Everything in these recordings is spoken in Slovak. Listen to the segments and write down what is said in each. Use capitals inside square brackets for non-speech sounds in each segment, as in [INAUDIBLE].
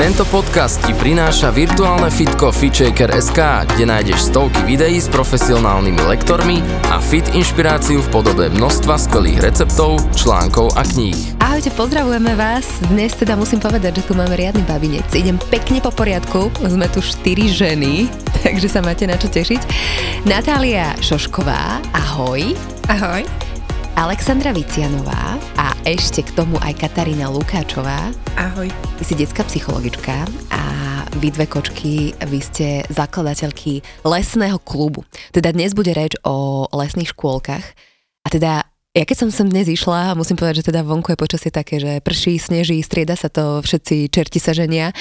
Tento podcast ti prináša virtuálne fitko FitShaker.sk, kde nájdeš stovky videí s profesionálnymi lektormi a fit inšpiráciu v podobe množstva skvelých receptov, článkov a kníh. Ahojte, pozdravujeme vás. Dnes teda musím povedať, že tu máme riadny babinec. Idem pekne po poriadku, sme tu štyri ženy, [LAUGHS] takže sa máte na čo tešiť. Natália Šošková, ahoj. Ahoj. Alexandra Vicianová a ešte k tomu aj Katarína Lukáčová. Ahoj. Ty si detská psychologička a vy dve kočky, vy ste zakladateľky lesného klubu. Teda dnes bude reč o lesných škôlkach. A teda ja keď som sem dnes išla, musím povedať, že teda vonku je počasie také, že prší, sneží, strieda sa to, všetci čerti sa ženia.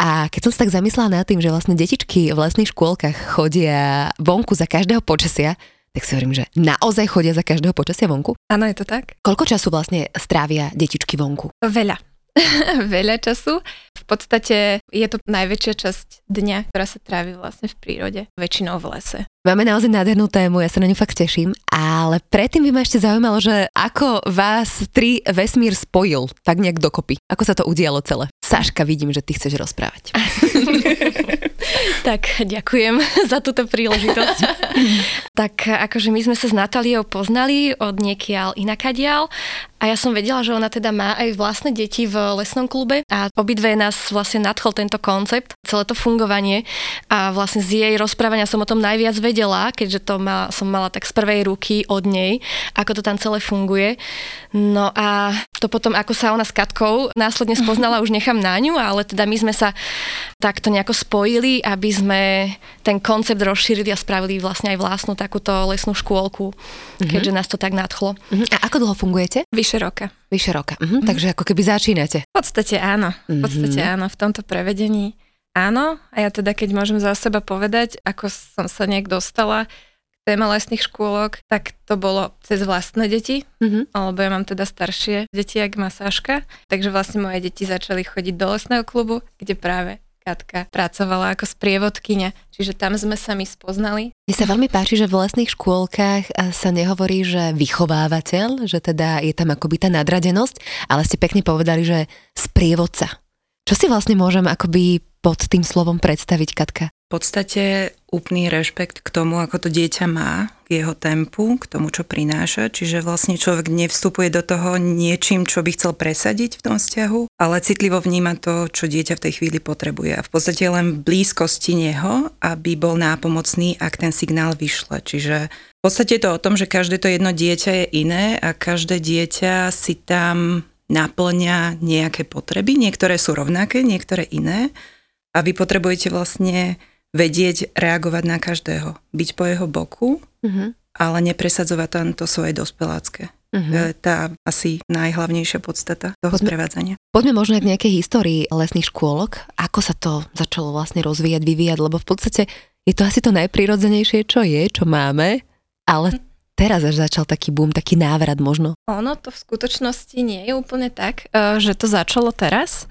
A keď som sa tak zamyslela nad tým, že vlastne detičky v lesných škôlkach chodia vonku za každého počasia, tak si hovorím, že naozaj chodia za každého počasia vonku? Áno, je to tak. Koľko času vlastne strávia detičky vonku? Veľa. [LAUGHS] Veľa času. V podstate je to najväčšia časť dňa, ktorá sa trávi vlastne v prírode, väčšinou v lese. Máme naozaj nádhernú tému, ja sa na ňu fakt teším, ale predtým by ma ešte zaujímalo, že ako vás tri vesmír spojil tak nejak dokopy. Ako sa to udialo celé? Saška, vidím, že ty chceš rozprávať. [LAUGHS] tak, ďakujem za túto príležitosť. [LAUGHS] tak akože my sme sa s Natáliou poznali od niekiaľ inakadiaľ a ja som vedela, že ona teda má aj vlastné deti v lesnom klube a obidve nás vlastne nadchol tento koncept, celé to fungovanie a vlastne z jej rozprávania som o tom najviac vedela, keďže to ma, som mala tak z prvej ruky od nej, ako to tam celé funguje. No a to potom, ako sa ona s Katkou následne [LAUGHS] spoznala, už nechám na ňu, ale teda my sme sa takto nejako spojili, aby sme ten koncept rozšírili a spravili vlastne aj vlastnú takúto lesnú škôlku, mm-hmm. keďže nás to tak nadchlo. Mm-hmm. A ako dlho fungujete? Vyše roka. Vyše roka. Mhm. Mm-hmm. Takže ako keby začínate. V podstate áno. V podstate mm-hmm. áno. V tomto prevedení áno. A ja teda, keď môžem za seba povedať, ako som sa nejak dostala k téme lesných škôlok, tak to bolo cez vlastné deti, mm-hmm. alebo ja mám teda staršie deti, jak má Saška. Takže vlastne moje deti začali chodiť do lesného klubu, kde práve Katka pracovala ako sprievodkynia, čiže tam sme sa my spoznali. Mne sa veľmi páči, že v lesných škôlkach eh, sa nehovorí, že vychovávateľ, že teda je tam akoby tá nadradenosť, ale ste pekne povedali, že sprievodca. Čo si vlastne môžem akoby pod tým slovom predstaviť, Katka? V podstate úplný rešpekt k tomu, ako to dieťa má, k jeho tempu, k tomu, čo prináša. Čiže vlastne človek nevstupuje do toho niečím, čo by chcel presadiť v tom vzťahu, ale citlivo vníma to, čo dieťa v tej chvíli potrebuje. A v podstate len v blízkosti neho, aby bol nápomocný, ak ten signál vyšle. Čiže v podstate je to o tom, že každé to jedno dieťa je iné a každé dieťa si tam naplňa nejaké potreby. Niektoré sú rovnaké, niektoré iné. A vy potrebujete vlastne vedieť reagovať na každého, byť po jeho boku, uh-huh. ale nepresadzovať tam to svoje dospelácké. Uh-huh. Tá asi najhlavnejšia podstata toho poďme, sprevádzania. Poďme možno k nejakej histórii lesných škôlok. Ako sa to začalo vlastne rozvíjať, vyvíjať, lebo v podstate je to asi to najprirodzenejšie, čo je, čo máme, ale mhm teraz až začal taký boom, taký návrat možno? Ono to v skutočnosti nie je úplne tak, e, že to začalo teraz.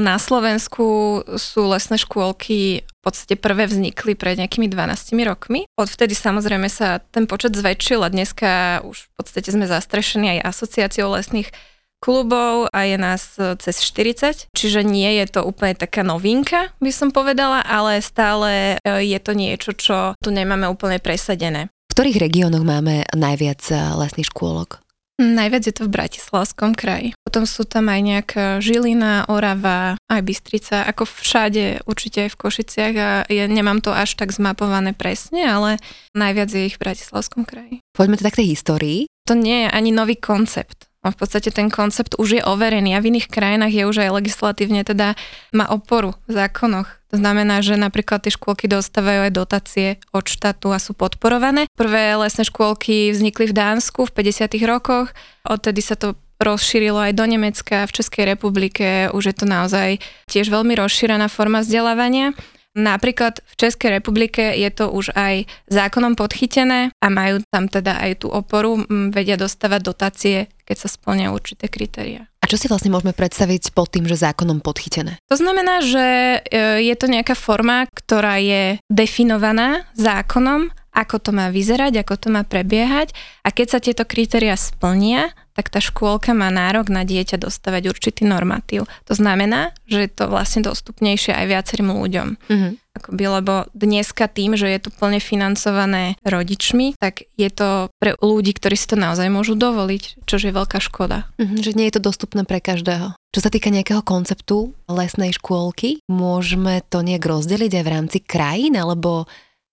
Na Slovensku sú lesné škôlky v podstate prvé vznikli pred nejakými 12 rokmi. Odvtedy samozrejme sa ten počet zväčšil a dneska už v podstate sme zastrešení aj asociáciou lesných klubov a je nás cez 40, čiže nie je to úplne taká novinka, by som povedala, ale stále e, je to niečo, čo tu nemáme úplne presadené. Ktorých regiónoch máme najviac eh, lesných škôlok? Najviac je to v Bratislavskom kraji. Potom sú tam aj nejaká Žilina, Orava, aj Bystrica, ako všade, určite aj v Košiciach a ja nemám to až tak zmapované presne, ale najviac je ich v Bratislavskom kraji. Poďme teda k tej histórii. To nie je ani nový koncept. V podstate ten koncept už je overený a v iných krajinách je už aj legislatívne teda má oporu v zákonoch. To znamená, že napríklad tie škôlky dostávajú aj dotácie od štátu a sú podporované. Prvé lesné škôlky vznikli v Dánsku v 50. rokoch, odtedy sa to rozšírilo aj do Nemecka, v Českej republike už je to naozaj tiež veľmi rozšírená forma vzdelávania. Napríklad v Českej republike je to už aj zákonom podchytené a majú tam teda aj tú oporu, vedia dostávať dotácie, keď sa splnia určité kritéria. A čo si vlastne môžeme predstaviť pod tým, že zákonom podchytené? To znamená, že e, je to nejaká forma, ktorá je definovaná zákonom, ako to má vyzerať, ako to má prebiehať a keď sa tieto kritéria splnia, tak tá škôlka má nárok na dieťa dostávať určitý normatív. To znamená, že je to vlastne dostupnejšie aj viacerým ľuďom. Mm-hmm. Akoby, lebo dneska tým, že je to plne financované rodičmi, tak je to pre ľudí, ktorí si to naozaj môžu dovoliť, čo je veľká škoda. Mm-hmm, že nie je to dostupné pre každého. Čo sa týka nejakého konceptu lesnej škôlky, môžeme to nejak rozdeliť aj v rámci krajín, alebo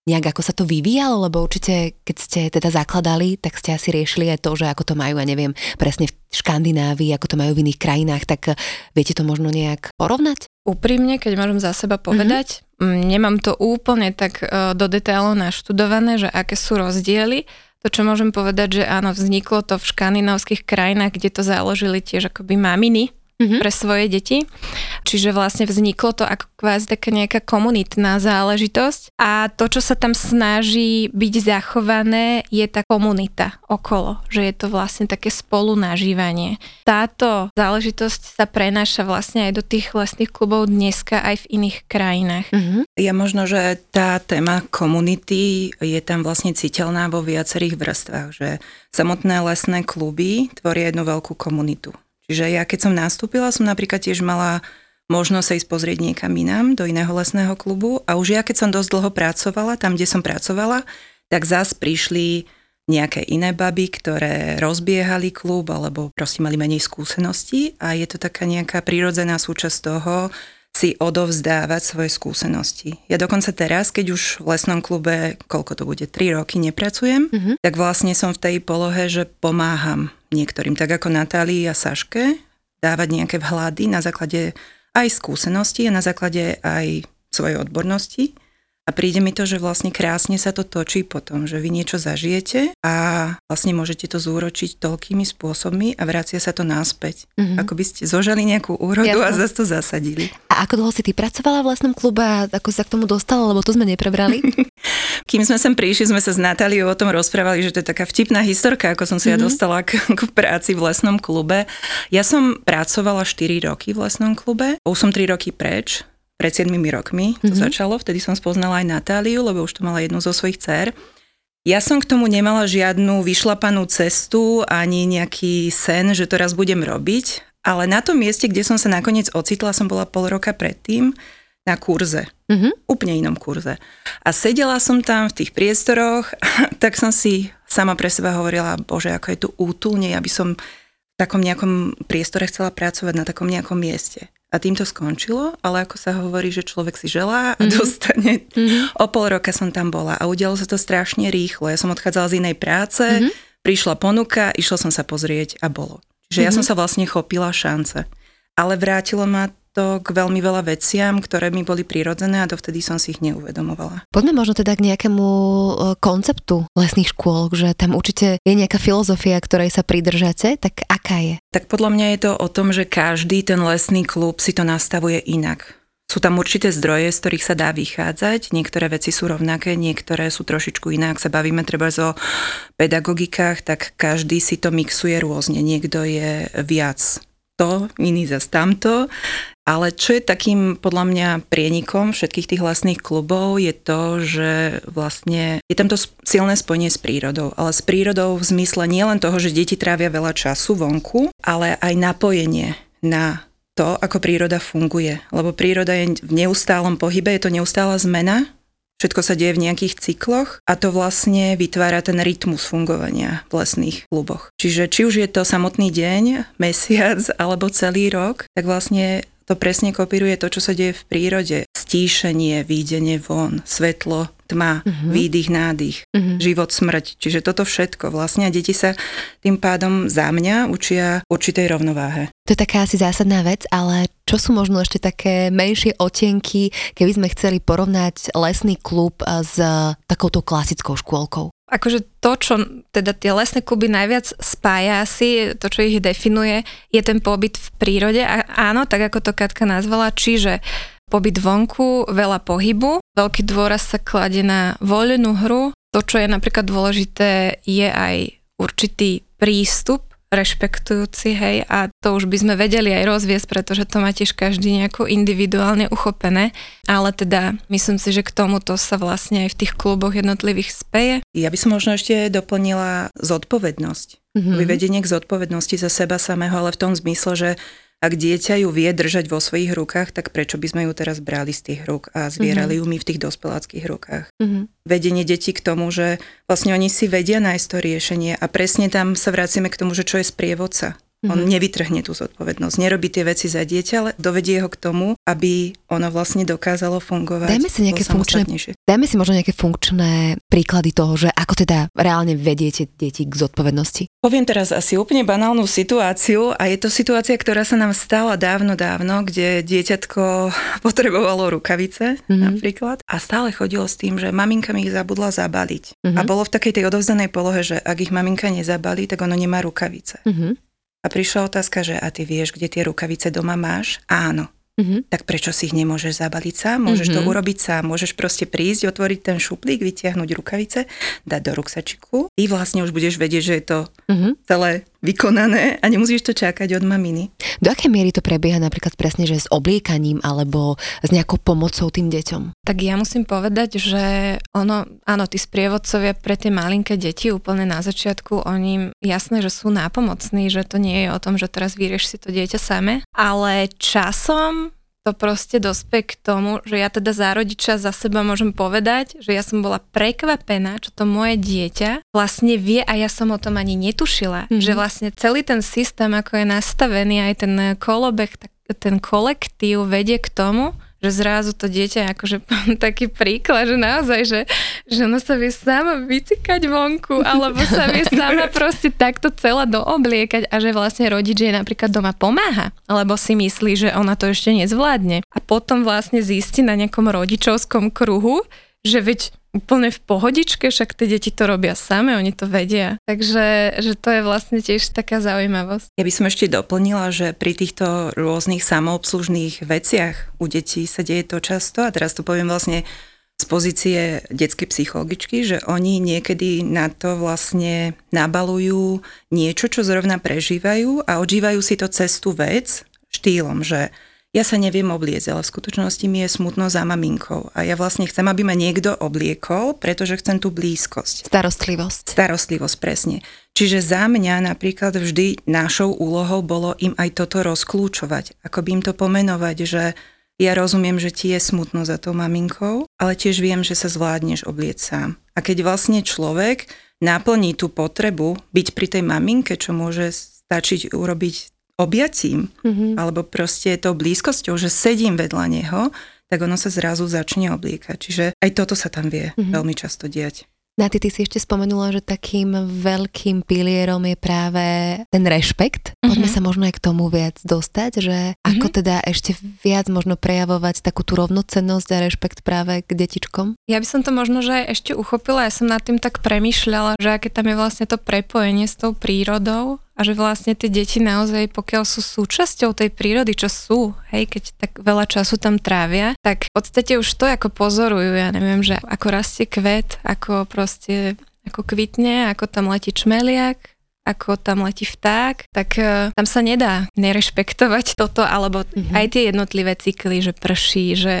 nejak ako sa to vyvíjalo, lebo určite, keď ste teda zakladali, tak ste asi riešili aj to, že ako to majú, ja neviem, presne v Škandinávii, ako to majú v iných krajinách, tak eh, viete to možno nejak porovnať? Úprimne, keď môžem za seba povedať, mm-hmm. nemám to úplne tak eh, do detailov naštudované, že aké sú rozdiely. To, čo môžem povedať, že áno, vzniklo to v škandinávskych krajinách, kde to založili tiež akoby maminy, mm-hmm. pre svoje deti. Čiže vlastne vzniklo to ako kvázi taká nejaká komunitná záležitosť a to, čo sa tam snaží byť zachované, je tá komunita okolo, že je to vlastne také spolunažívanie. Táto záležitosť sa prenáša vlastne aj do tých lesných klubov dneska aj v iných krajinách. Mm-hmm. Ja možno, že tá téma komunity je tam vlastne citeľná vo viacerých vrstvách, že samotné lesné kluby tvoria jednu veľkú komunitu. Čiže ja keď som nastúpila, som napríklad tiež mala možnosť sa ísť pozrieť niekam inám, do iného lesného klubu a už ja keď som dosť dlho pracovala, tam, kde som pracovala, tak zás prišli nejaké iné baby, ktoré rozbiehali klub alebo proste mali menej skúseností a je to taká nejaká prírodzená súčasť toho, si odovzdávať svoje skúsenosti. Ja dokonca teraz, keď už v lesnom klube, koľko to bude, 3 roky nepracujem, mm-hmm. tak vlastne som v tej polohe, že pomáham niektorým, tak ako Natálii a Saške, dávať nejaké vhľady na základe aj skúsenosti a na základe aj svojej odbornosti. A príde mi to, že vlastne krásne sa to točí potom, že vy niečo zažijete a vlastne môžete to zúročiť toľkými spôsobmi a vracia sa to náspäť. Mm-hmm. Ako by ste zožali nejakú úrodu Jasne. a zase to zasadili. A ako dlho si ty pracovala v lesnom klube a ako sa k tomu dostala, lebo to sme neprebrali? [LAUGHS] Kým sme sem prišli, sme sa s Natáliou o tom rozprávali, že to je taká vtipná historka, ako som sa mm-hmm. ja mhm. dostala k, k práci v lesnom klube. Ja som pracovala 4 roky v lesnom klube, už som 3 roky preč, pred 7 rokmi to mm-hmm. začalo, vtedy som spoznala aj Natáliu, lebo už to mala jednu zo svojich dcer. Ja som k tomu nemala žiadnu vyšlapanú cestu ani nejaký sen, že to raz budem robiť, ale na tom mieste, kde som sa nakoniec ocitla, som bola pol roka predtým na kurze, mm-hmm. úplne inom kurze. A sedela som tam v tých priestoroch, [LAUGHS] tak som si sama pre seba hovorila, bože, ako je tu útulne, ja by som v takom nejakom priestore chcela pracovať na takom nejakom mieste. A tým to skončilo, ale ako sa hovorí, že človek si želá a mm-hmm. dostane. Mm-hmm. O pol roka som tam bola a udialo sa to strašne rýchlo. Ja som odchádzala z inej práce, mm-hmm. prišla ponuka, išla som sa pozrieť a bolo. Čiže mm-hmm. ja som sa vlastne chopila šance. Ale vrátilo ma to k veľmi veľa veciam, ktoré mi boli prirodzené a dovtedy som si ich neuvedomovala. Poďme možno teda k nejakému e, konceptu lesných škôl, že tam určite je nejaká filozofia, ktorej sa pridržate, tak aká je? Tak podľa mňa je to o tom, že každý ten lesný klub si to nastavuje inak. Sú tam určité zdroje, z ktorých sa dá vychádzať. Niektoré veci sú rovnaké, niektoré sú trošičku iné. Ak sa bavíme treba o pedagogikách, tak každý si to mixuje rôzne. Niekto je viac to, iný zase tamto. Ale čo je takým podľa mňa prienikom všetkých tých lesných klubov je to, že vlastne je tam to silné spojenie s prírodou. Ale s prírodou v zmysle nielen toho, že deti trávia veľa času vonku, ale aj napojenie na to, ako príroda funguje. Lebo príroda je v neustálom pohybe, je to neustála zmena Všetko sa deje v nejakých cykloch a to vlastne vytvára ten rytmus fungovania v lesných kluboch. Čiže či už je to samotný deň, mesiac alebo celý rok, tak vlastne to presne kopíruje to, čo sa deje v prírode. Stíšenie, výjdenie von, svetlo, tma, uh-huh. výdych, nádych, uh-huh. život, smrť. Čiže toto všetko vlastne a deti sa tým pádom za mňa učia určitej rovnováhe. To je taká asi zásadná vec, ale čo sú možno ešte také menšie otenky, keby sme chceli porovnať lesný klub s takouto klasickou škôlkou? Akože to, čo teda tie lesné kluby najviac spája asi, to, čo ich definuje, je ten pobyt v prírode. A áno, tak ako to Katka nazvala, čiže pobyt vonku, veľa pohybu, veľký dôraz sa klade na voľnú hru. To, čo je napríklad dôležité, je aj určitý prístup rešpektujúci, hej, a to už by sme vedeli aj rozviesť, pretože to má tiež každý nejako individuálne uchopené, ale teda myslím si, že k tomuto sa vlastne aj v tých kluboch jednotlivých speje. Ja by som možno ešte doplnila zodpovednosť. Mm-hmm. Vyvedenie k zodpovednosti za seba samého, ale v tom zmysle, že ak dieťa ju vie držať vo svojich rukách, tak prečo by sme ju teraz brali z tých rúk a zvierali mm-hmm. ju my v tých dospeláckých rukách. Mm-hmm. Vedenie detí k tomu, že vlastne oni si vedia nájsť to riešenie a presne tam sa vracíme k tomu, že čo je sprievodca. Mm-hmm. On mhm. nevytrhne tú zodpovednosť, nerobí tie veci za dieťa, ale dovedie ho k tomu, aby ono vlastne dokázalo fungovať. Dajme si nejaké funkčné, dajme si možno nejaké funkčné príklady toho, že ako teda reálne vediete deti k zodpovednosti. Poviem teraz asi úplne banálnu situáciu a je to situácia, ktorá sa nám stala dávno, dávno, kde dieťatko [LAUGHS] potrebovalo rukavice mm-hmm. napríklad a stále chodilo s tým, že maminka mi ich zabudla zabaliť. Mm-hmm. A bolo v takej tej odovzdanej polohe, že ak ich maminka nezabalí, tak ono nemá rukavice. Mm-hmm. A prišla otázka, že a ty vieš, kde tie rukavice doma máš? Áno. Mm-hmm. Tak prečo si ich nemôžeš zabaliť sám? Môžeš mm-hmm. to urobiť sám. Môžeš proste prísť, otvoriť ten šuplík, vytiahnuť rukavice, dať do ruksačiku. Ty vlastne už budeš vedieť, že je to mm-hmm. celé vykonané a nemusíš to čakať od maminy. Do akej miery to prebieha napríklad presne, že s obliekaním alebo s nejakou pomocou tým deťom? Tak ja musím povedať, že ono, áno, tí sprievodcovia pre tie malinké deti úplne na začiatku, oni jasné, že sú nápomocní, že to nie je o tom, že teraz vyrieš si to dieťa same, ale časom to proste dospe k tomu, že ja teda za rodiča za seba môžem povedať, že ja som bola prekvapená, čo to moje dieťa vlastne vie a ja som o tom ani netušila, mm-hmm. že vlastne celý ten systém, ako je nastavený, aj ten kolobeh, tak ten kolektív vedie k tomu, že zrazu to dieťa, akože [LAUGHS] taký príklad, že naozaj, že, že ono sa vie sama vycikať vonku, alebo sa vie [LAUGHS] sama proste takto celá doobliekať a že vlastne rodič je napríklad doma pomáha, alebo si myslí, že ona to ešte nezvládne. A potom vlastne zistí na nejakom rodičovskom kruhu, že veď úplne v pohodičke, však tie deti to robia same, oni to vedia. Takže že to je vlastne tiež taká zaujímavosť. Ja by som ešte doplnila, že pri týchto rôznych samoobslužných veciach u detí sa deje to často a teraz to poviem vlastne z pozície detskej psychologičky, že oni niekedy na to vlastne nabalujú niečo, čo zrovna prežívajú a odžívajú si to cez tú vec štýlom, že ja sa neviem obliecť, ale v skutočnosti mi je smutno za maminkou. A ja vlastne chcem, aby ma niekto obliekol, pretože chcem tú blízkosť. Starostlivosť. Starostlivosť, presne. Čiže za mňa napríklad vždy našou úlohou bolo im aj toto rozklúčovať. Ako by im to pomenovať, že ja rozumiem, že ti je smutno za tou maminkou, ale tiež viem, že sa zvládneš oblieť sám. A keď vlastne človek naplní tú potrebu byť pri tej maminke, čo môže stačiť urobiť objatím, mm-hmm. alebo proste tou blízkosťou, že sedím vedľa neho, tak ono sa zrazu začne obliekať. Čiže aj toto sa tam vie mm-hmm. veľmi často diať. Naty, ty si ešte spomenula, že takým veľkým pilierom je práve ten rešpekt. Poďme uh-huh. sa možno aj k tomu viac dostať, že uh-huh. ako teda ešte viac možno prejavovať takú tú rovnocennosť a rešpekt práve k detičkom? Ja by som to možno, že aj ešte uchopila, ja som nad tým tak premyšľala, že aké tam je vlastne to prepojenie s tou prírodou a že vlastne tie deti naozaj, pokiaľ sú súčasťou tej prírody, čo sú, hej, keď tak veľa času tam trávia, tak v podstate už to ako pozorujú, ja neviem, že ako rastie kvet, ako proste, ako kvitne, ako tam letí čmeliak, ako tam letí vták, tak uh, tam sa nedá nerešpektovať [LAUGHS] toto, alebo mm-hmm. aj tie jednotlivé cykly, že prší, že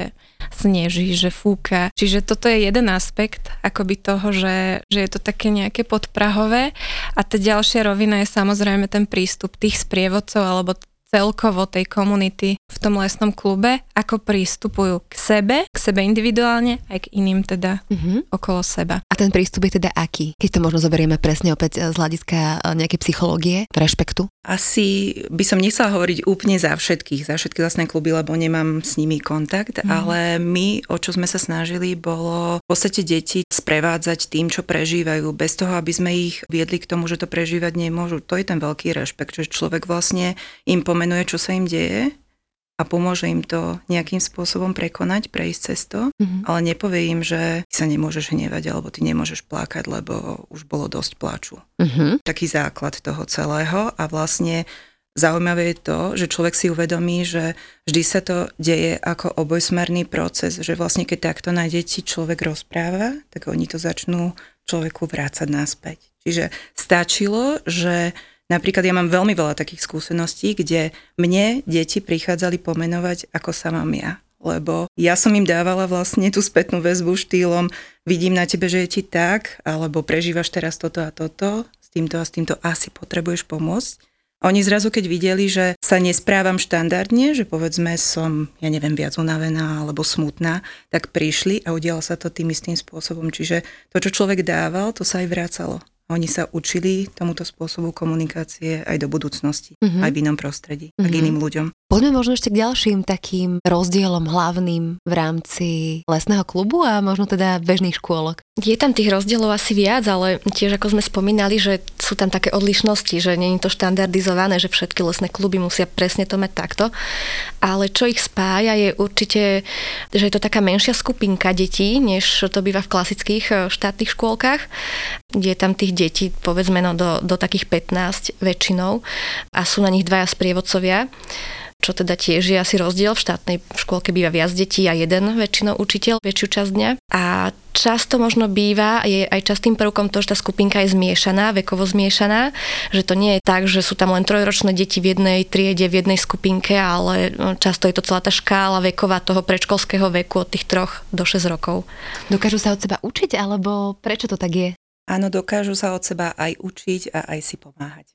sneží, že fúka. Čiže toto je jeden aspekt akoby toho, že, že je to také nejaké podprahové a tá ďalšia rovina je samozrejme ten prístup tých sprievodcov alebo celkovo tej komunity v tom lesnom klube, ako prístupujú k sebe, k sebe individuálne, aj k iným teda mm-hmm. okolo seba. A ten prístup je teda aký? Keď to možno zoberieme presne opäť z hľadiska eh, nejakej psychológie, rešpektu? Asi by som nechcela hovoriť úplne za všetkých, za všetky lesné kluby, lebo nemám s nimi kontakt, mm. ale my, o čo sme sa snažili, bolo v podstate deti sprevádzať tým, čo prežívajú, bez toho, aby sme ich viedli k tomu, že to prežívať nemôžu. To je ten veľký rešpekt, že človek vlastne im pomáha pomenuje, čo sa im deje a pomôže im to nejakým spôsobom prekonať, prejsť cez to, mm-hmm. ale nepovie im, že ty sa nemôžeš hnevať alebo ty nemôžeš plakať, lebo už bolo dosť plaču. Mm-hmm. Taký základ toho celého a vlastne Zaujímavé je to, že človek si uvedomí, že vždy sa to deje ako obojsmerný proces, že vlastne keď takto na deti človek rozpráva, tak oni to začnú človeku vrácať naspäť. Čiže stačilo, že Napríklad ja mám veľmi veľa takých skúseností, kde mne deti prichádzali pomenovať, ako sa mám ja. Lebo ja som im dávala vlastne tú spätnú väzbu štýlom, vidím na tebe, že je ti tak, alebo prežívaš teraz toto a toto, s týmto a s týmto asi potrebuješ pomôcť. Oni zrazu, keď videli, že sa nesprávam štandardne, že povedzme som, ja neviem, viac unavená alebo smutná, tak prišli a udialo sa to tým istým spôsobom. Čiže to, čo človek dával, to sa aj vracalo. Oni sa učili tomuto spôsobu komunikácie aj do budúcnosti, mm-hmm. aj v inom prostredí, mm-hmm. a k iným ľuďom. Poďme možno ešte k ďalším takým rozdielom hlavným v rámci lesného klubu a možno teda bežných škôlok. Je tam tých rozdielov asi viac, ale tiež ako sme spomínali, že sú tam také odlišnosti, že nie je to štandardizované, že všetky lesné kluby musia presne to mať takto. Ale čo ich spája je určite, že je to taká menšia skupinka detí, než to býva v klasických eh, štátnych škôlkach. Je tam tých detí, povedzme, no do, do takých 15 väčšinou a sú na nich dvaja sprievodcovia čo teda tiež je asi rozdiel. V štátnej škôlke býva viac detí a jeden väčšinou učiteľ väčšiu časť dňa. A často možno býva, je aj častým prvkom to, že tá skupinka je zmiešaná, vekovo zmiešaná, že to nie je tak, že sú tam len trojročné deti v jednej triede, v jednej skupinke, ale no, často je to celá tá škála veková toho predškolského veku od tých troch do 6 rokov. Dokážu sa od seba učiť, alebo prečo to tak je? Áno, dokážu sa od seba aj učiť a aj si pomáhať.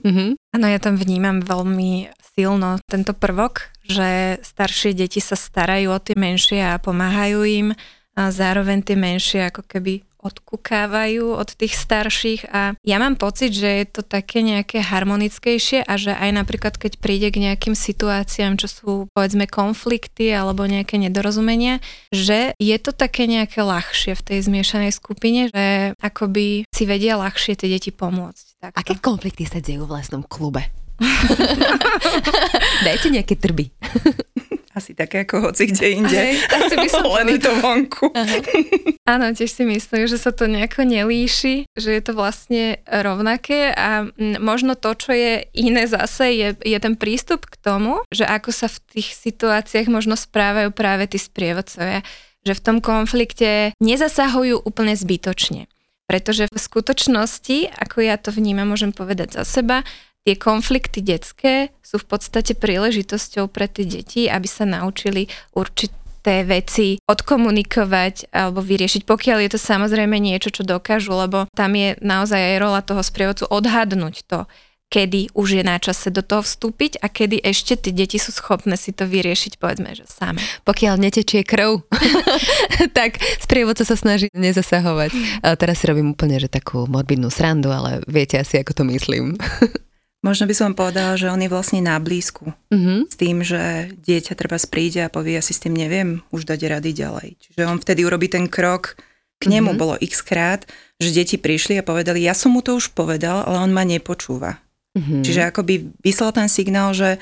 Mm-hmm. [LAUGHS] Áno, ja tam vnímam veľmi silno tento prvok, že staršie deti sa starajú o tie menšie a pomáhajú im a zároveň tie menšie ako keby odkukávajú od tých starších a ja mám pocit, že je to také nejaké harmonickejšie a že aj napríklad keď príde k nejakým situáciám, čo sú povedzme konflikty alebo nejaké nedorozumenia, že je to také nejaké ľahšie v tej zmiešanej skupine, že akoby si vedia ľahšie tie deti pomôcť. Takto. Aké konflikty sa dejú v lesnom klube? [LAUGHS] Dajte nejaké trby. [LAUGHS] Asi také ako hoci kde inde. Asi by som [LAUGHS] Len to vonku. [LAUGHS] Áno, tiež si myslím, že sa to nejako nelíši, že je to vlastne rovnaké a možno to, čo je iné zase, je, je ten prístup k tomu, že ako sa v tých situáciách možno správajú práve tí sprievodcovia že v tom konflikte nezasahujú úplne zbytočne. Pretože v skutočnosti, ako ja to vnímam, môžem povedať za seba, tie konflikty detské sú v podstate príležitosťou pre tie deti, aby sa naučili určité veci odkomunikovať alebo vyriešiť, pokiaľ je to samozrejme niečo, čo dokážu, lebo tam je naozaj aj rola toho sprievodcu odhadnúť to, kedy už je na čase do toho vstúpiť a kedy ešte tie deti sú schopné si to vyriešiť, povedzme, že same. Pokiaľ netečie krv, [LAUGHS] tak sprievodca sa snaží nezasahovať. A teraz si robím úplne, že takú morbidnú srandu, ale viete asi, ako to myslím. [LAUGHS] Možno by som povedala, že on je vlastne na blízku. Mm-hmm. S tým, že dieťa treba príde a povie, ja si s tým neviem už dať rady ďalej. Čiže on vtedy urobí ten krok, k nemu mm-hmm. bolo x krát, že deti prišli a povedali, ja som mu to už povedal, ale on ma nepočúva. Mm-hmm. Čiže akoby vyslal ten signál, že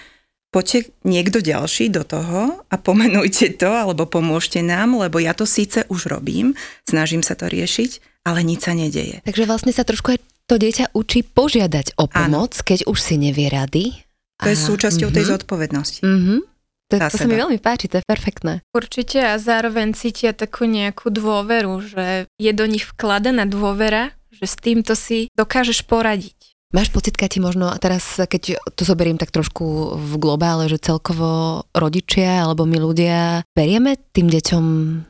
poďte niekto ďalší do toho a pomenujte to, alebo pomôžte nám, lebo ja to síce už robím, snažím sa to riešiť, ale nič sa nedeje. Takže vlastne sa trošku aj to dieťa učí požiadať o pomoc, Áno. keď už si nevie rady. To je súčasťou uh-huh. tej mhm. zodpovednosti. Uh-huh. To, to sa mi veľmi páči, to je perfektné. Určite a zároveň cítia takú nejakú dôveru, že je do nich vkladaná dôvera, že s týmto si dokážeš poradiť. Máš pocit, Kati, možno a teraz, keď to zoberiem tak trošku v globále, že celkovo rodičia alebo my ľudia berieme tým deťom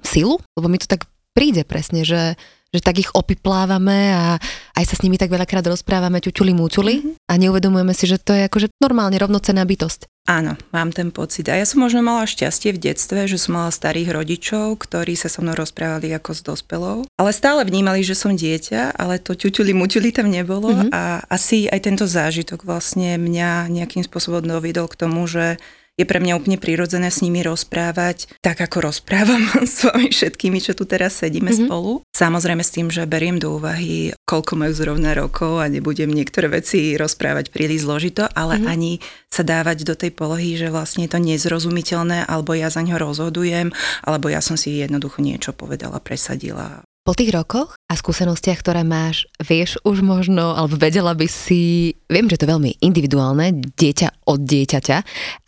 silu? Lebo mi to tak príde presne, že že tak ich opiplávame a aj sa s nimi tak veľakrát rozprávame, ťuťuli, múťuli mm-hmm. a neuvedomujeme si, že to je akože normálne rovnocená bytosť. Áno, mám ten pocit. A ja som možno mala šťastie v detstve, že som mala starých rodičov, ktorí sa so mnou rozprávali ako s dospelou. Ale stále vnímali, že som dieťa, ale to ťuťuli, muťuli tam nebolo. Mm-hmm. A asi aj tento zážitok vlastne mňa nejakým spôsobom dovidol k tomu, že je pre mňa úplne prirodzené s nimi rozprávať, tak ako rozprávam [LAUGHS] s vami všetkými, čo tu teraz sedíme mm-hmm. spolu. Samozrejme s tým, že beriem do úvahy, koľko majú zrovna rokov a nebudem niektoré veci rozprávať príliš zložito, ale mm-hmm. ani sa dávať do tej polohy, že vlastne je to nezrozumiteľné, alebo ja za ňo rozhodujem, alebo ja som si jednoducho niečo povedala, presadila po tých rokoch a skúsenostiach, ktoré máš, vieš už možno, alebo vedela by si, viem, že to je veľmi individuálne, dieťa od dieťaťa,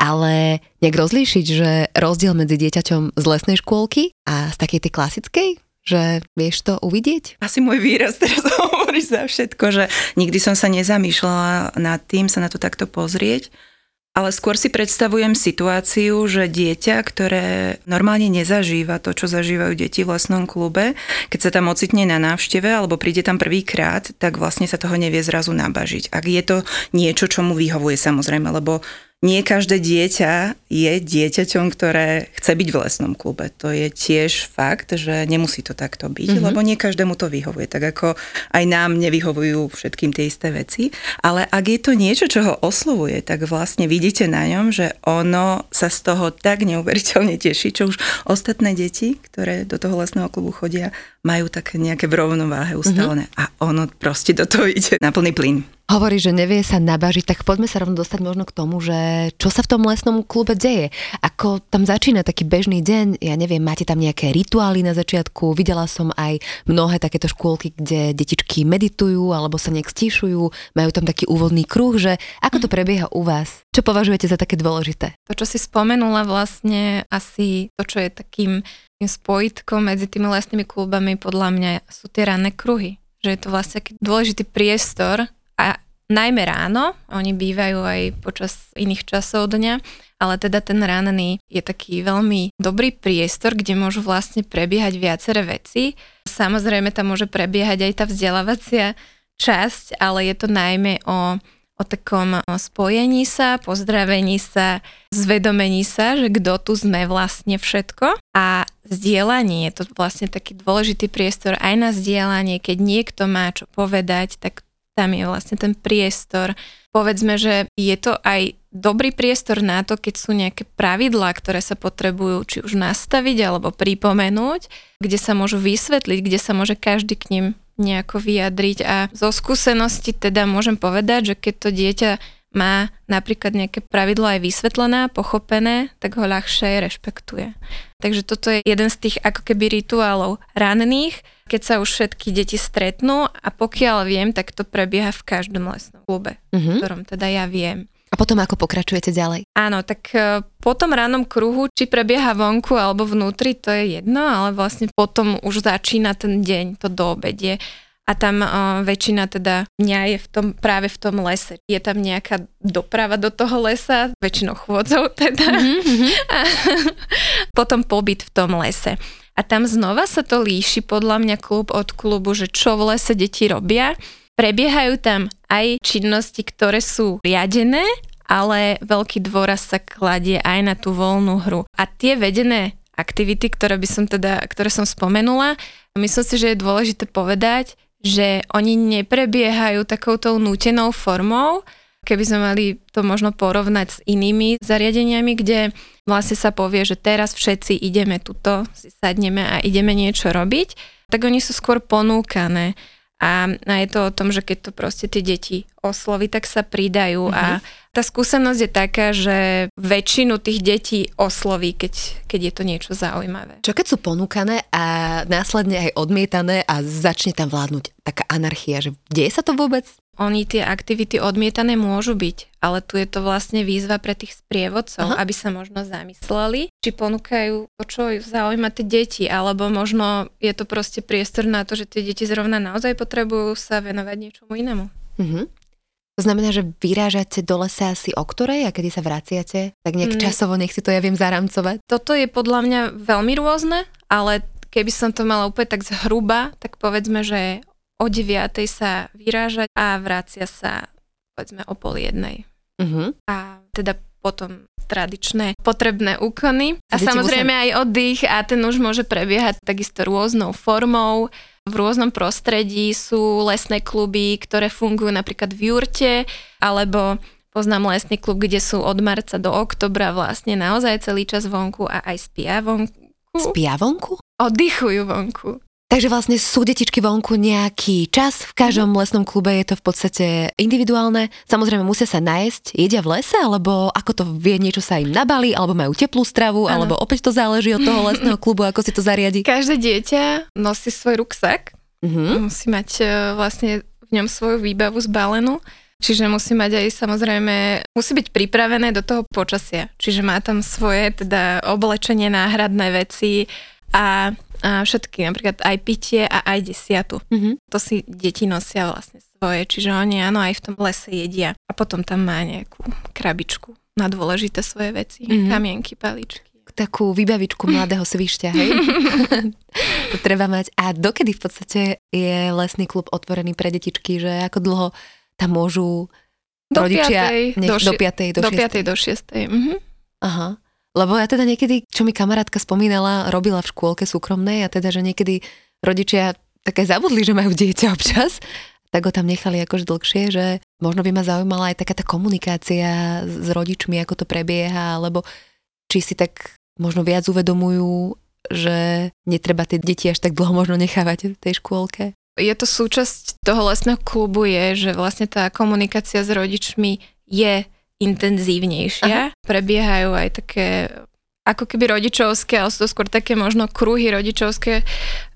ale nejak rozlíšiť, že rozdiel medzi dieťaťom z lesnej škôlky a z takej tej klasickej, Že vieš to uvidieť? Asi môj výraz teraz [LAUGHS] hovorí za všetko, že nikdy som sa nezamýšľala nad tým sa na to takto pozrieť. Ale skôr si predstavujem situáciu, že dieťa, ktoré normálne nezažíva to, čo zažívajú deti v lesnom klube, keď sa tam ocitne na návšteve alebo príde tam prvýkrát, tak vlastne sa toho nevie zrazu nabažiť. Ak je to niečo, čo mu vyhovuje samozrejme, lebo nie každé dieťa je dieťaťom, ktoré chce byť v lesnom klube. To je tiež fakt, že nemusí to takto byť, mm-hmm. lebo nie každému to vyhovuje. Tak ako aj nám nevyhovujú všetkým tie isté veci. Ale ak je to niečo, čo ho oslovuje, tak vlastne vidíte na ňom, že ono sa z toho tak neuveriteľne teší, čo už ostatné deti, ktoré do toho lesného klubu chodia, majú také nejaké v rovnováhe ustalené. Mm-hmm. A ono proste do toho ide na plný plyn hovorí, že nevie sa nabažiť, tak poďme sa rovno dostať možno k tomu, že čo sa v tom lesnom klube deje. Ako tam začína taký bežný deň, ja neviem, máte tam nejaké rituály na začiatku, videla som aj mnohé takéto škôlky, kde detičky meditujú alebo sa nejak stíšujú, majú tam taký úvodný kruh, že ako to prebieha u vás? Čo považujete za také dôležité? To, čo si spomenula vlastne asi to, čo je takým spojitkom medzi tými lesnými klubami, podľa mňa sú tie ranné kruhy. Že je to vlastne taký dôležitý priestor, a najmä ráno, oni bývajú aj počas iných časov dňa, ale teda ten ranný je taký veľmi dobrý priestor, kde môžu vlastne prebiehať viaceré veci. Samozrejme tam môže prebiehať aj tá vzdelávacia časť, ale je to najmä o, o takom spojení sa, pozdravení sa, zvedomení sa, že kto tu sme vlastne všetko a zdieľanie je to vlastne taký dôležitý priestor aj na zdieľanie, keď niekto má čo povedať, tak tam je vlastne ten priestor. Povedzme, že je to aj dobrý priestor na to, keď sú nejaké pravidlá, ktoré sa potrebujú či už nastaviť alebo pripomenúť, kde sa môžu vysvetliť, kde sa môže každý k ním nejako vyjadriť a zo skúsenosti teda môžem povedať, že keď to dieťa má napríklad nejaké pravidlo aj vysvetlené, pochopené, tak ho ľahšie rešpektuje. Takže toto je jeden z tých ako keby rituálov ranných, keď sa už všetky deti stretnú a pokiaľ viem, tak to prebieha v každom lesnom klube, mm-hmm. v ktorom teda ja viem. A potom ako pokračujete ďalej? Áno, tak e, po tom ránom kruhu, či prebieha vonku alebo vnútri, to je jedno, ale vlastne potom už začína ten deň, to doobedie a tam uh, väčšina teda mňa je v tom, práve v tom lese. Je tam nejaká doprava do toho lesa, väčšinou chôdzou [LAUGHS] teda. Mm-hmm. A [LAUGHS] potom pobyt v tom lese. A tam znova sa to líši podľa mňa klub od klubu, že čo v lese deti robia. Prebiehajú tam aj činnosti, ktoré sú riadené, ale veľký dôraz sa kladie aj na tú voľnú hru. A tie vedené aktivity, ktoré by som teda, ktoré som spomenula, myslím si, že je dôležité povedať, že oni neprebiehajú takouto nútenou formou, keby sme mali to možno porovnať s inými zariadeniami, kde vlastne sa povie, že teraz všetci ideme tuto, si sadneme a ideme niečo robiť, tak oni sú skôr ponúkané. A, a je to o tom, že keď to proste tie deti osloví, tak sa pridajú mm-hmm. a mhm. tá skúsenosť je taká, že väčšinu tých detí osloví, keď, keď je to niečo zaujímavé. Čo keď sú ponúkané a následne aj odmietané a začne tam vládnuť taká anarchia, že deje sa to vôbec? Oni tie aktivity odmietané môžu byť, ale tu je to vlastne výzva pre tých sprievodcov, Aha. aby sa možno zamysleli, či ponúkajú to, čo zaujíma tie deti, alebo možno je to proste priestor na to, že tie deti zrovna naozaj potrebujú sa venovať niečomu inému. Mhm. To znamená, že vyrážate do lesa asi o ktorej a kedy sa vraciate? Tak nejak mm. časovo, nech si to ja viem zaramcovať. Toto je podľa mňa veľmi rôzne, ale keby som to mala úplne tak zhruba, tak povedzme, že o 9 sa vyrážať a vracia sa povedzme o pol jednej. Uh-huh. A teda potom tradičné potrebné úkony a samozrejme aj oddych a ten už môže prebiehať takisto rôznou formou. V rôznom prostredí sú lesné kluby, ktoré fungujú napríklad v Jurte, alebo poznám lesný klub, kde sú od marca do oktobra vlastne naozaj celý čas vonku a aj spia vonku. Spia vonku? Oddychujú vonku. Takže vlastne sú detičky vonku nejaký čas, v každom mm. lesnom klube je to v podstate individuálne. Samozrejme musia sa nájsť, jedia v lese, alebo ako to vie, niečo sa im nabali, alebo majú teplú stravu, ano. alebo opäť to záleží od toho lesného klubu, ako si to zariadi. Každé dieťa nosí svoj ruksak, mm-hmm. musí mať e, vlastne v ňom svoju výbavu zbalenú. Čiže musí mať aj samozrejme, musí byť pripravené do toho počasia. Čiže má tam svoje teda oblečenie, náhradné veci a a všetky, napríklad aj pitie a aj desiatu. Mhm. To si deti nosia vlastne svoje, čiže oni áno aj v tom lese jedia. A potom tam má nejakú krabičku na dôležité svoje veci, Mhm. kamienky, paličky. Takú vybavičku mladého svišťa, hej? [LAUGHS] to treba mať. A dokedy v podstate je lesný klub otvorený pre detičky, že ako dlho tam môžu Do rodičia... piatej, nech, do, do ši- 5. do, do 6. 5. do 6. Mhm. Aha. Lebo ja teda niekedy, čo mi kamarátka spomínala, robila v škôlke súkromnej a teda, že niekedy rodičia také zabudli, že majú dieťa občas, tak ho tam nechali akože dlhšie, že možno by ma zaujímala aj taká tá komunikácia s rodičmi, ako to prebieha, alebo či si tak možno viac uvedomujú, že netreba tie deti až tak dlho možno nechávať v tej škôlke. Je to súčasť toho lesného klubu je, že vlastne tá komunikácia s rodičmi je intenzívnejšia. Aha. Prebiehajú aj také ako keby rodičovské, ale sú to skôr také možno kruhy rodičovské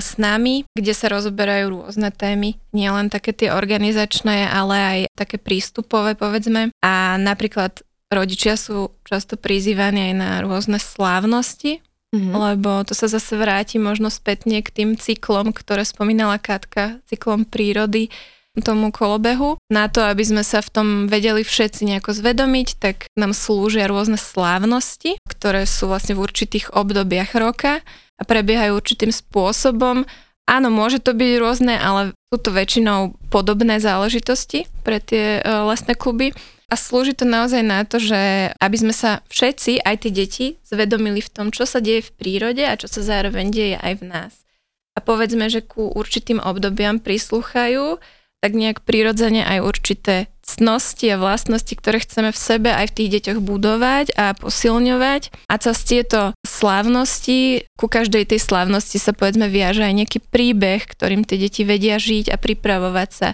s nami, kde sa rozoberajú rôzne témy, nielen také tie organizačné, ale aj také prístupové, povedzme. A napríklad rodičia sú často prizývaní aj na rôzne slávnosti, Mhm. lebo to sa zase vráti možno spätne k tým cyklom, ktoré spomínala Katka, cyklom prírody, tomu kolobehu. Na to, aby sme sa v tom vedeli všetci nejako zvedomiť, tak nám slúžia rôzne slávnosti, ktoré sú vlastne v určitých obdobiach roka a prebiehajú určitým spôsobom. Áno, môže to byť rôzne, ale sú to väčšinou podobné záležitosti pre tie e, lesné kluby. A slúži to naozaj na to, že aby sme sa všetci, aj tie deti, zvedomili v tom, čo sa deje v prírode a čo sa zároveň deje aj v nás. A povedzme, že ku určitým obdobiam prislúchajú tak nejak prirodzene aj určité cnosti a vlastnosti, ktoré chceme v sebe aj v tých deťoch budovať a posilňovať. A cez tieto slávnosti, ku každej tej slávnosti sa povedzme viaže aj nejaký príbeh, ktorým tie deti vedia žiť a pripravovať sa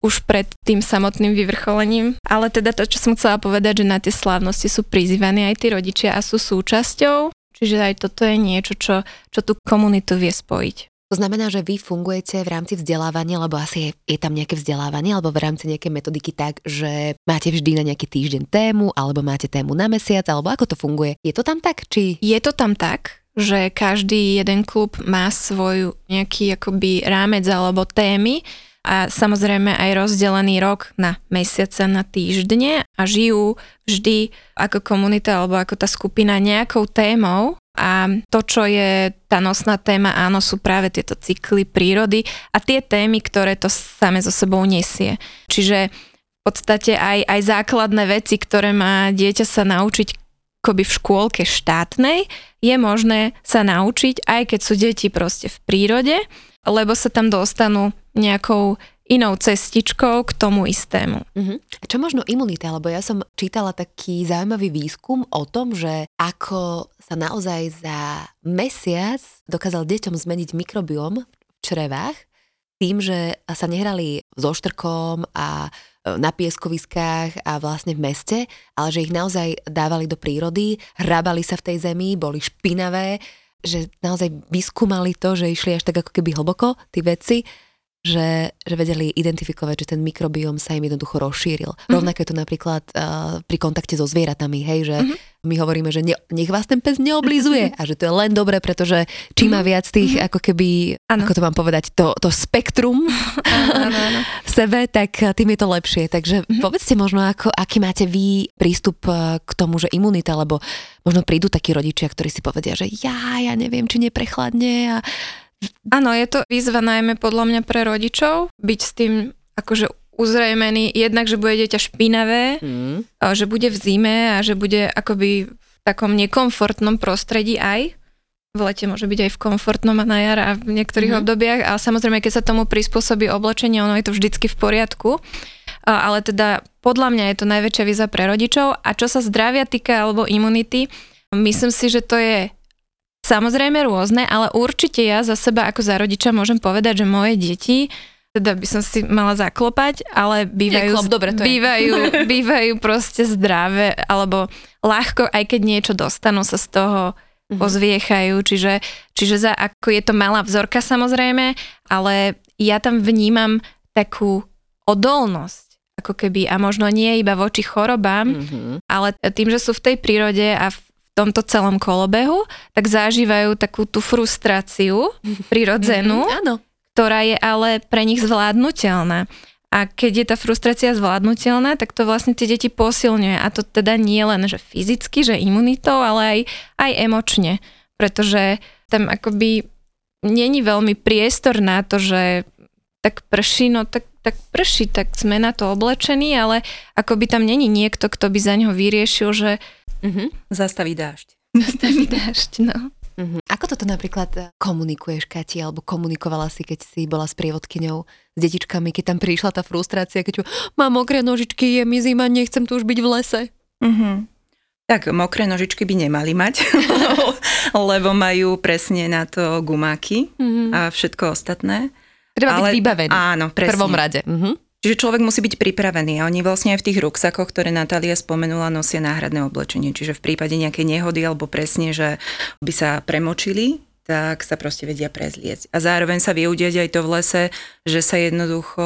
už pred tým samotným vyvrcholením. Ale teda to, čo som chcela povedať, že na tie slávnosti sú prizývaní aj tí rodičia a sú súčasťou. Čiže aj toto je niečo, čo, čo tú komunitu vie spojiť. To znamená, že vy fungujete v rámci vzdelávania, lebo asi je, je tam nejaké vzdelávanie, alebo v rámci nejakej metodiky tak, že máte vždy na nejaký týždeň tému, alebo máte tému na mesiac, alebo ako to funguje? Je to tam tak, či... Je to tam tak, že každý jeden klub má svoj nejaký akoby rámec alebo témy a samozrejme aj rozdelený rok na mesiace, na týždne a žijú vždy ako komunita alebo ako tá skupina nejakou témou a to, čo je tá nosná téma, áno, sú práve tieto cykly prírody a tie témy, ktoré to same so sebou nesie. Čiže v podstate aj, aj základné veci, ktoré má dieťa sa naučiť akoby v škôlke štátnej, je možné sa naučiť, aj keď sú deti proste v prírode, lebo sa tam dostanú nejakou inou cestičkou k tomu istému. Uh-huh. A čo možno imunita? Lebo ja som čítala taký zaujímavý výskum o tom, že ako sa naozaj za mesiac dokázal deťom zmeniť mikrobióm v črevách tým, že sa nehrali so štrkom a e, na pieskoviskách a vlastne v meste, ale že ich naozaj dávali do prírody, hrabali sa v tej zemi, boli špinavé, že naozaj vyskúmali to, že išli až tak ako keby hlboko, tí veci, že, že vedeli identifikovať, že ten mikrobióm sa im jednoducho rozšíril. Mm-hmm. Rovnako je to napríklad uh, pri kontakte so zvieratami, hej, že mm-hmm. my hovoríme, že ne, nech vás ten pes neoblizuje [LAUGHS] a že to je len dobré, pretože čím má viac tých, mm-hmm. ako keby, Ano. ako to mám povedať, to, to spektrum [LAUGHS] v [LAUGHS] sebe, tak uh, tým je to lepšie. Takže mm-hmm. povedzte možno, ako, aký máte vy prístup uh, k tomu, že imunita, lebo možno prídu takí rodičia, ktorí si povedia, že ja, ja neviem, či neprechladne a Áno, je to výzva najmä podľa mňa pre rodičov, byť s tým akože uzrejmený, jednak, že bude dieťa špinavé, mm, a že bude v zime a že bude akoby v takom nekomfortnom prostredí aj. V lete môže byť aj v komfortnom a na jar a v niektorých mm-hmm. obdobiach, ale samozrejme, keď sa tomu prispôsobí oblečenie, ono je to vždycky v poriadku. A, ale teda podľa mňa je to najväčšia výzva pre rodičov. A čo sa zdravia týka alebo imunity, myslím si, že to je samozrejme rôzne, ale určite ja za seba ako za rodiča môžem povedať, že moje deti teda by som si mala zaklopať, ale bývajú, Neklop, dobre to je. bývajú, [LAUGHS] bývajú proste zdravé, alebo ľahko, aj keď niečo dostanú, sa z toho Mhm. pozviechajú, čiže, čiže za, ako je to malá vzorka samozrejme, ale ja tam vnímam takú odolnosť, ako keby, a možno nie iba voči chorobám, mm-hmm. ale tým, že sú v tej prírode a v tomto celom kolobehu, tak zažívajú takú tú frustráciu prirodzenú, Mhm, áno. ktorá je ale pre nich zvládnutelná. A keď je tá frustrácia zvládnutelná, tak to vlastne tie deti posilňuje. A to teda nie len, že fyzicky, že imunitou, ale aj, aj emočne. Pretože tam akoby není veľmi priestor na to, že tak prší, no tak, tak prší, tak sme na to oblečení, ale akoby tam není niekto, kto by za ňo vyriešil, že Mhm. Zastaví dážď. [LAUGHS] staví dážď, no. Mhm. Ako toto napríklad eh, komunikuješ, Kati, alebo komunikovala si, keď si bola s prievodkyňou, s detičkami, keď tam prišla tá frustrácia, keď ju, mám mokré nožičky, je mi zima, nechcem tu už byť v lese. Mhm. Tak mokré nožičky by nemali mať, [LAUGHS] lebo majú presne na to gumáky Mhm. a všetko ostatné. Treba byť vybavený Áno, v presne. prvom rade. Mhm. Čiže človek musí byť pripravený a oni vlastne aj v tých ruksakoch, ktoré Natália spomenula, nosia náhradné oblečenie. Čiže v prípade nejakej nehody alebo presne, že by sa premočili, tak sa proste vedia prezliecť. A zároveň sa vie udiať aj to v lese, že sa jednoducho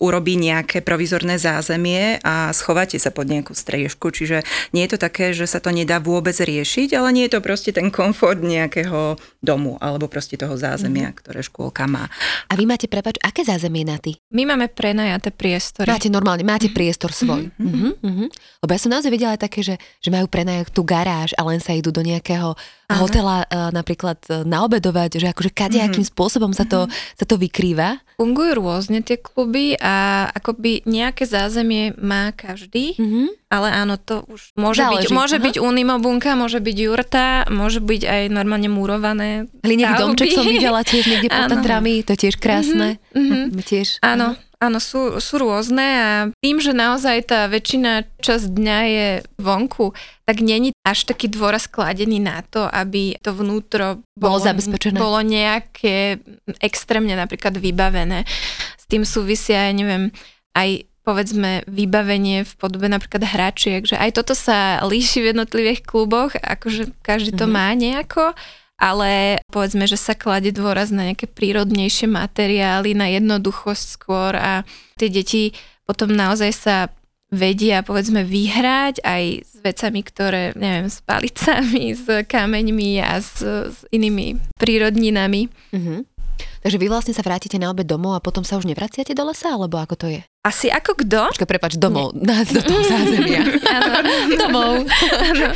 urobí nejaké provizorné zázemie a schováte sa pod nejakú striežku. Čiže nie je to také, že sa to nedá vôbec riešiť, ale nie je to proste ten komfort nejakého domu alebo proste toho zázemia, mm-hmm. ktoré škôlka má. A vy máte, prepač, aké zázemie na ty? My máme prenajaté priestory. Máte normálne, máte priestor svoj. Mhm, mhm. Lebo ja som naozaj videla aj také, že, že majú prenajať tú garáž a len sa idú do nejakého Áno. hotela e, napríklad e, naobedovať, že akože kadejakým spôsobom sa to, sa to vykrýva. Fungujú rôzne tie kluby a akoby nejaké zázemie má každý, Mhm. ale áno, to už môže byť, Záleží, môže aha. byť unimobunka, môže byť jurta, môže byť aj normálne murované. Stavby. domček som videla tiež niekde pod. [LAUGHS] Tatrami, to je tiež krásne. Mhm. Mhm. Tiež. Áno, áno, sú, sú rôzne a tým, že naozaj tá väčšina časť dňa je vonku, tak není až taký dôraz kladený na to, aby to vnútro Bolo zabezpečené. bolo nejaké extrémne napríklad vybavené. S tým súvisia, ja neviem, aj povedzme vybavenie v podobe napríklad hračiek, že aj toto sa líši v jednotlivých kluboch, akože každý to Mhm. má nejako, ale povedzme, že sa klade dôraz na nejaké prírodnejšie materiály, na jednoduchosť skôr a tie deti potom naozaj sa vedia povedzme vyhrať aj s vecami, ktoré, neviem, s palicami, s kameňmi a s, s inými prírodninami. Mhm. Takže vy vlastne sa vrátite na obed domov a potom sa už nevraciate do lesa, alebo ako to je? Asi ako kto? Počkaj, prepač, domov, na, do toho zázemia. [LAUGHS] Áno, domov. [LAUGHS] áno,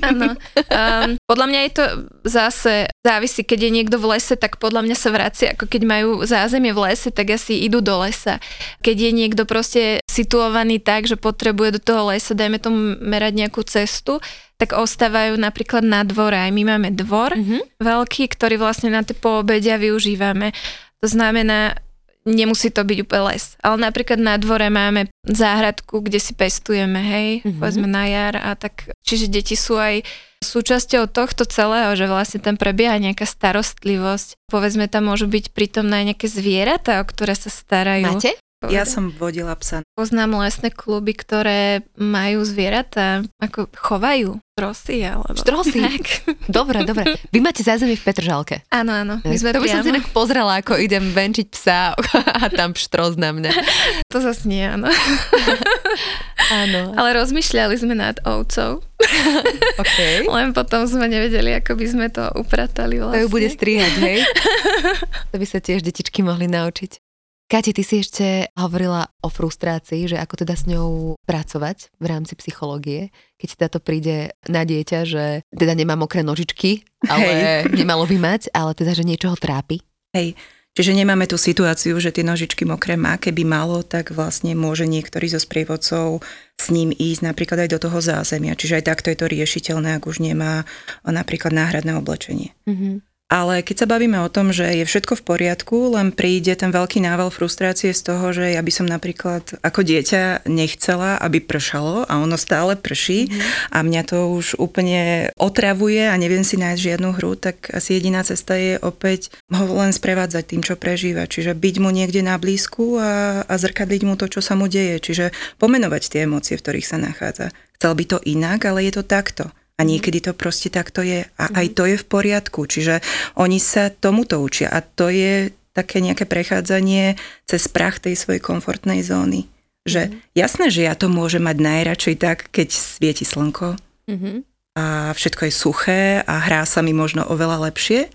áno. Um, podľa mňa je to zase závisí, keď je niekto v lese, tak podľa mňa sa vracia, ako keď majú zázemie v lese, tak asi idú do lesa. Keď je niekto proste situovaný tak, že potrebuje do toho lesa, dajme tomu merať nejakú cestu, tak ostávajú napríklad na dvore. Aj my máme dvor Mhm. veľký, ktorý vlastne na tie poobedia využívame. To znamená, nemusí to byť úplne les. Ale napríklad na dvore máme záhradku, kde si pestujeme, hej, Mhm. mm-hmm. povedzme na jar a tak, čiže deti sú aj súčasťou tohto celého, že vlastne tam prebieha nejaká starostlivosť. Povedzme, tam môžu byť prítomné aj nejaké zvieratá, o ktoré sa starajú. Máte? Ja som vodila psa. Poznám lesné kluby, ktoré majú zvieratá, ako chovajú trosy alebo... Štrosy? Tak. [LAUGHS] Dobre, dobre. Vy máte zázemie v Petržalke. Áno, áno. My sme to by som si priamo- inak pozrela, ako idem venčiť psa [LAUGHS] a tam štros na mňa. [LAUGHS] To zase nie, áno. Áno. Ale rozmýšľali sme nad ovcov, Okay. len potom sme nevedeli, ako by sme to upratali To vlastne. ju bude strihať, hej? To by sa tiež detičky mohli naučiť. Kati, ty si ešte hovorila o frustrácii, že ako teda s ňou pracovať v rámci psychológie, keď táto príde na dieťa, že teda nemá mokré nožičky, ale nemalo by mať, ale teda, že niečo ho trápi. Hej. Čiže nemáme tú situáciu, že tie nožičky mokré má. Keby malo, tak vlastne môže niektorý zo sprievodcov s ním ísť napríklad aj do toho zázemia. Čiže aj takto je to riešiteľné, ak už nemá napríklad náhradné oblečenie. Mhm. Ale keď sa bavíme o tom, že je všetko v poriadku, len príde ten veľký nával frustrácie z toho, že ja by som napríklad ako dieťa nechcela, aby pršalo a ono stále prší mm-hmm. a mňa to už úplne otravuje a neviem si nájsť žiadnu hru, tak asi jediná cesta je opäť ho len sprevádzať tým, čo prežíva. Čiže byť mu niekde na blízku a, a zrkadliť mu to, čo sa mu deje. Čiže pomenovať tie emócie, v ktorých sa nachádza. Chcel by to inak, ale je to takto. A niekedy to proste takto je. A aj to je v poriadku. Čiže oni sa tomuto učia. A to je také nejaké prechádzanie cez prach tej svojej komfortnej zóny. Že jasné, že ja to môžem mať najradšej tak, keď svieti slnko. Mhm. a všetko je suché a hrá sa mi možno oveľa lepšie.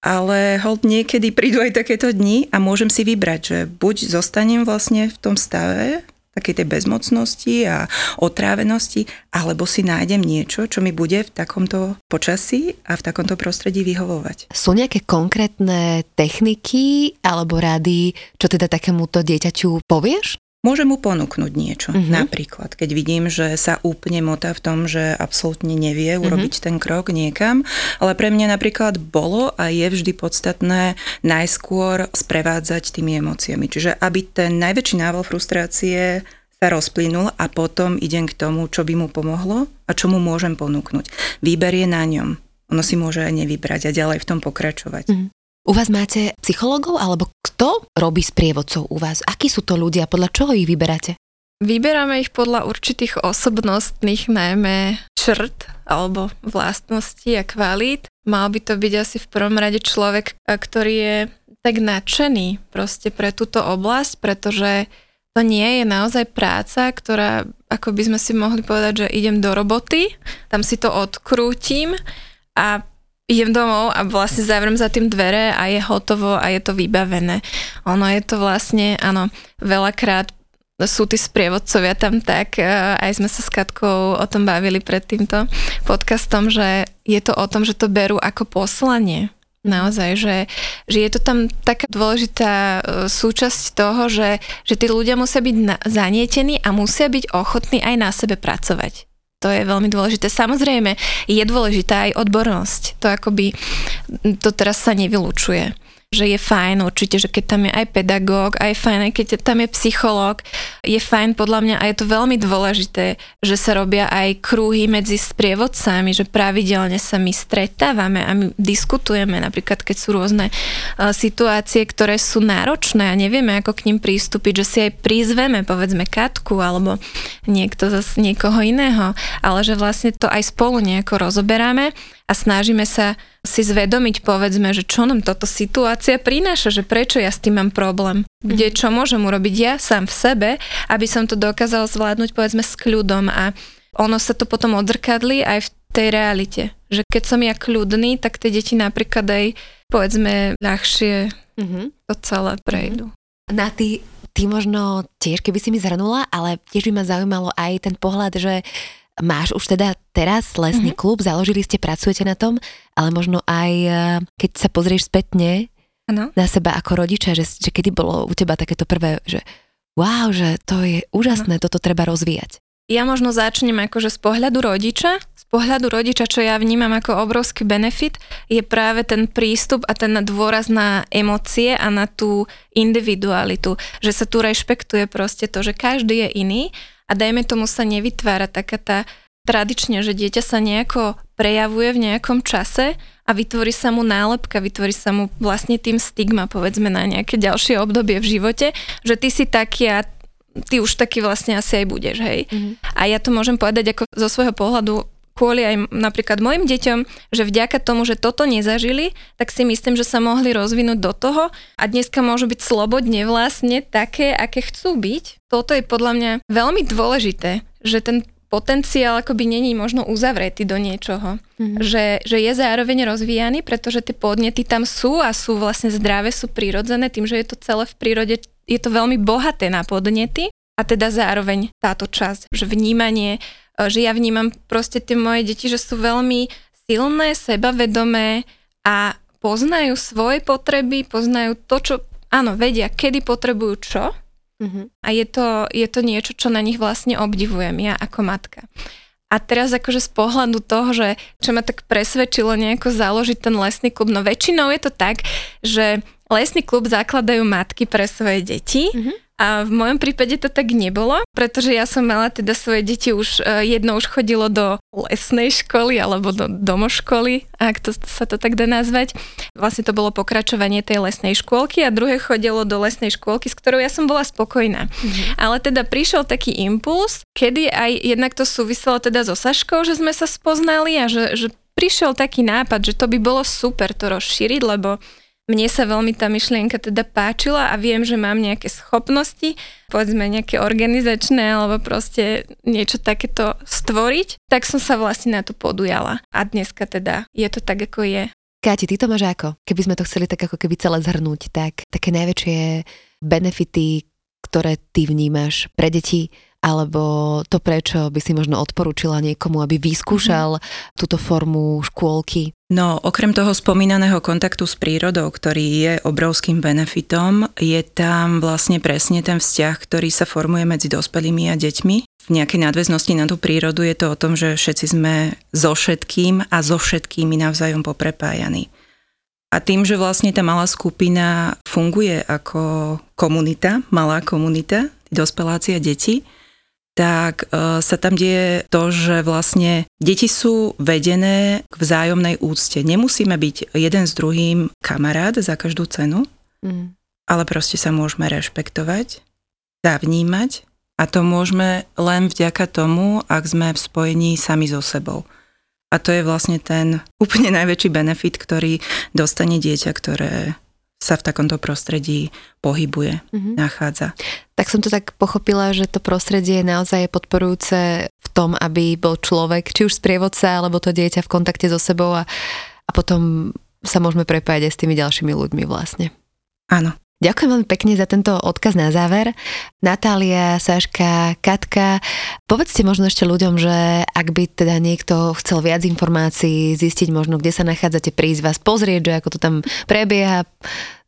Ale hold niekedy prídu aj takéto dni a môžem si vybrať, že buď zostanem vlastne v tom stave, takej tej bezmocnosti a otrávenosti, alebo si nájdem niečo, čo mi bude v takomto počasí a v takomto prostredí vyhovovať. Sú nejaké konkrétne techniky alebo rady, čo teda takémuto dieťaťu povieš? Môžem mu ponúknuť niečo. Uh-huh. Napríklad, keď vidím, že sa úplne motá v tom, že absolútne nevie mhm. urobiť uh-huh. ten krok niekam. Ale pre mňa napríklad bolo a je vždy podstatné najskôr sprevádzať tými emóciami. Čiže aby ten najväčší nával frustrácie sa rozplynul a potom idem k tomu, čo by mu pomohlo a čo mu môžem ponúknuť. Výber je na ňom. Ono si môže aj nevybrať a ďalej v tom pokračovať. Uh-huh. U vás máte psychológov, alebo kto robí sprievodcov u vás? Akí sú to ľudia? Podľa čoho ich vyberáte? Vyberáme ich podľa určitých osobnostných najmä črt alebo vlastností a kvalít. Mal by to byť asi v prvom rade človek, ktorý je tak nadšený proste pre túto oblasť, pretože to nie je naozaj práca, ktorá, ako by sme si mohli povedať, že idem do roboty, tam si to odkrútim a idem domov a vlastne zavriem za tým dvere a je hotovo a je to vybavené. Ono je to vlastne, áno, veľakrát sú tí sprievodcovia tam tak, e, aj sme sa s Katkou o tom bavili pred týmto podcastom, že je to o tom, že to berú ako poslanie. Naozaj, že, že je to tam taká dôležitá e, súčasť toho, že, že tí ľudia musia byť na, zanietení a musia byť ochotní aj na sebe pracovať. To je veľmi dôležité. Samozrejme, je dôležitá aj odbornosť. To akoby, to teraz sa nevylučuje že je fajn určite, že keď tam je aj pedagóg, aj fajn, aj keď tam je psychológ, je fajn podľa mňa a je to veľmi dôležité, že sa robia aj krúhy medzi sprievodcami, že pravidelne sa my stretávame a my diskutujeme, napríklad keď sú rôzne uh, situácie, ktoré sú náročné a nevieme, ako k ním prístupiť, že si aj prizveme, povedzme Katku alebo niekto zase niekoho iného, ale že vlastne to aj spolu nejako rozoberáme a snažíme sa si zvedomiť, povedzme, že čo nám toto situácia prináša, že prečo ja s tým mám problém, kde mhm. čo môžem urobiť ja sám v sebe, aby som to dokázal zvládnuť, povedzme, s kľudom a ono sa to potom odrkadli aj v tej realite. Že keď som ja kľudný, tak tie deti napríklad aj, povedzme, ľahšie mm-hmm. to celé prejdú. Mm-hmm. Na ty, ty možno tiež, keby si mi zhrnula, ale tiež by ma zaujímalo aj ten pohľad, že Máš už teda teraz lesný mm-hmm. klub, založili ste, pracujete na tom, ale možno aj e, keď sa pozrieš spätne ano. na seba ako rodiča, že, že kedy bolo u teba takéto prvé, že wow, že to je úžasné, ano. toto treba rozvíjať. Ja možno začnem akože z pohľadu rodiča. Z pohľadu rodiča, čo ja vnímam ako obrovský benefit, je práve ten prístup a ten dôraz na emócie a na tú individualitu. Že sa tu rešpektuje proste to, že každý je iný a dajme tomu sa nevytvára taká tá tradične, že dieťa sa nejako prejavuje v nejakom čase a vytvorí sa mu nálepka, vytvorí sa mu vlastne tým stigma, povedzme, na nejaké ďalšie obdobie v živote, že ty si taký a ty už taký vlastne asi aj budeš, hej. Mm-hmm. A ja to môžem povedať ako zo svojho pohľadu kvôli aj napríklad mojim deťom, že vďaka tomu, že toto nezažili, tak si myslím, že sa mohli rozvinúť do toho a dneska môžu byť slobodne vlastne také, aké chcú byť. Toto je podľa mňa veľmi dôležité, že ten potenciál akoby není možno uzavretý do niečoho. Mm-hmm. Že, že je zároveň rozvíjaný, pretože tie podnety tam sú a sú vlastne zdravé, sú prirodzené, tým, že je to celé v prírode, je to veľmi bohaté na podnety a teda zároveň táto časť, že vnímanie že ja vnímam proste tie moje deti, že sú veľmi silné, sebavedomé a poznajú svoje potreby, poznajú to, čo, áno, vedia, kedy potrebujú čo uh-huh. a je to, je to niečo, čo na nich vlastne obdivujem ja ako matka. A teraz akože z pohľadu toho, že čo ma tak presvedčilo nejako založiť ten lesný klub, no väčšinou je to tak, že lesný klub zakladajú matky pre svoje deti uh-huh. A v mojom prípade to tak nebolo, pretože ja som mala teda svoje deti už, e, jedno už chodilo do lesnej školy alebo do domoškoly, ak to sa to tak dá nazvať. Vlastne to bolo pokračovanie tej lesnej škôlky a druhé chodilo do lesnej škôlky, s ktorou ja som bola spokojná. Mm-hmm. Ale teda prišiel taký impuls, kedy aj jednak to súviselo teda so Saškou, že sme sa spoznali a že, že prišiel taký nápad, že to by bolo super to rozšíriť, lebo mne sa veľmi tá myšlienka teda páčila a viem, že mám nejaké schopnosti, povedzme nejaké organizačné alebo proste niečo takéto stvoriť, tak som sa vlastne na to podujala. A dneska teda je to tak, ako je. Káti, ty to máš ako? Keby sme to chceli tak ako keby celé zhrnúť, tak také najväčšie benefity, ktoré ty vnímaš pre deti, alebo to, prečo by si možno odporúčila niekomu, aby vyskúšal mm-hmm. túto formu škôlky? No, okrem toho spomínaného kontaktu s prírodou, ktorý je obrovským benefitom, je tam vlastne presne ten vzťah, ktorý sa formuje medzi dospelými a deťmi. V nejakej nadväznosti na tú prírodu je to o tom, že všetci sme so všetkým a so všetkými navzájom poprepájaní. A tým, že vlastne tá malá skupina funguje ako komunita, malá komunita, dospeláci a deti, tak e, sa tam deje to, že vlastne deti sú vedené k vzájomnej úcte. Nemusíme byť jeden s druhým kamarát za každú cenu, mm. ale proste sa môžeme rešpektovať, zavnímať a to môžeme len vďaka tomu, ak sme v spojení sami so sebou. A to je vlastne ten [LAUGHS] úplne najväčší benefit, ktorý dostane dieťa, ktoré sa v takomto prostredí pohybuje, mm-hmm. nachádza. Tak som to tak pochopila, že to prostredie je naozaj podporujúce v tom, aby bol človek, či už sprievodca, alebo to dieťa v kontakte so sebou a, a potom sa môžeme prepájať aj s tými ďalšími ľuďmi vlastne. Áno. Ďakujem veľmi pekne za tento odkaz na záver. Natália, Saška, Katka, povedzte možno ešte ľuďom, že ak by teda niekto chcel viac informácií, zistiť možno, kde sa nachádzate, prísť vás pozrieť, že ako to tam prebieha,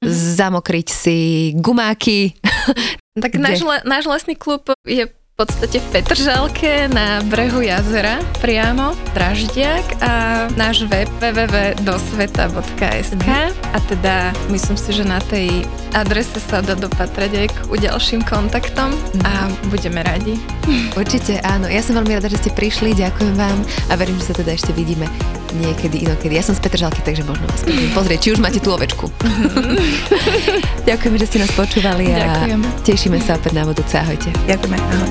zamokriť si gumáky. Tak náš, náš lesný klub je v podstate v Petržalke na brehu jazera priamo, Draždiak a náš web www.dosveta.sk a teda myslím si, že na tej adrese sa dá dopatrať aj k ďalším kontaktom a budeme radi. Určite áno, ja som veľmi rada, že ste prišli, ďakujem vám a verím, že sa teda ešte vidíme niekedy inokedy. Ja som z Petržalky, takže možno vás [LAUGHS] pozrieť, či už máte tú ovečku. [LAUGHS] Ďakujeme, že ste nás počúvali a Ďakujem. tešíme sa opäť na budúce. Ahojte. Ďakujeme. Ahoj.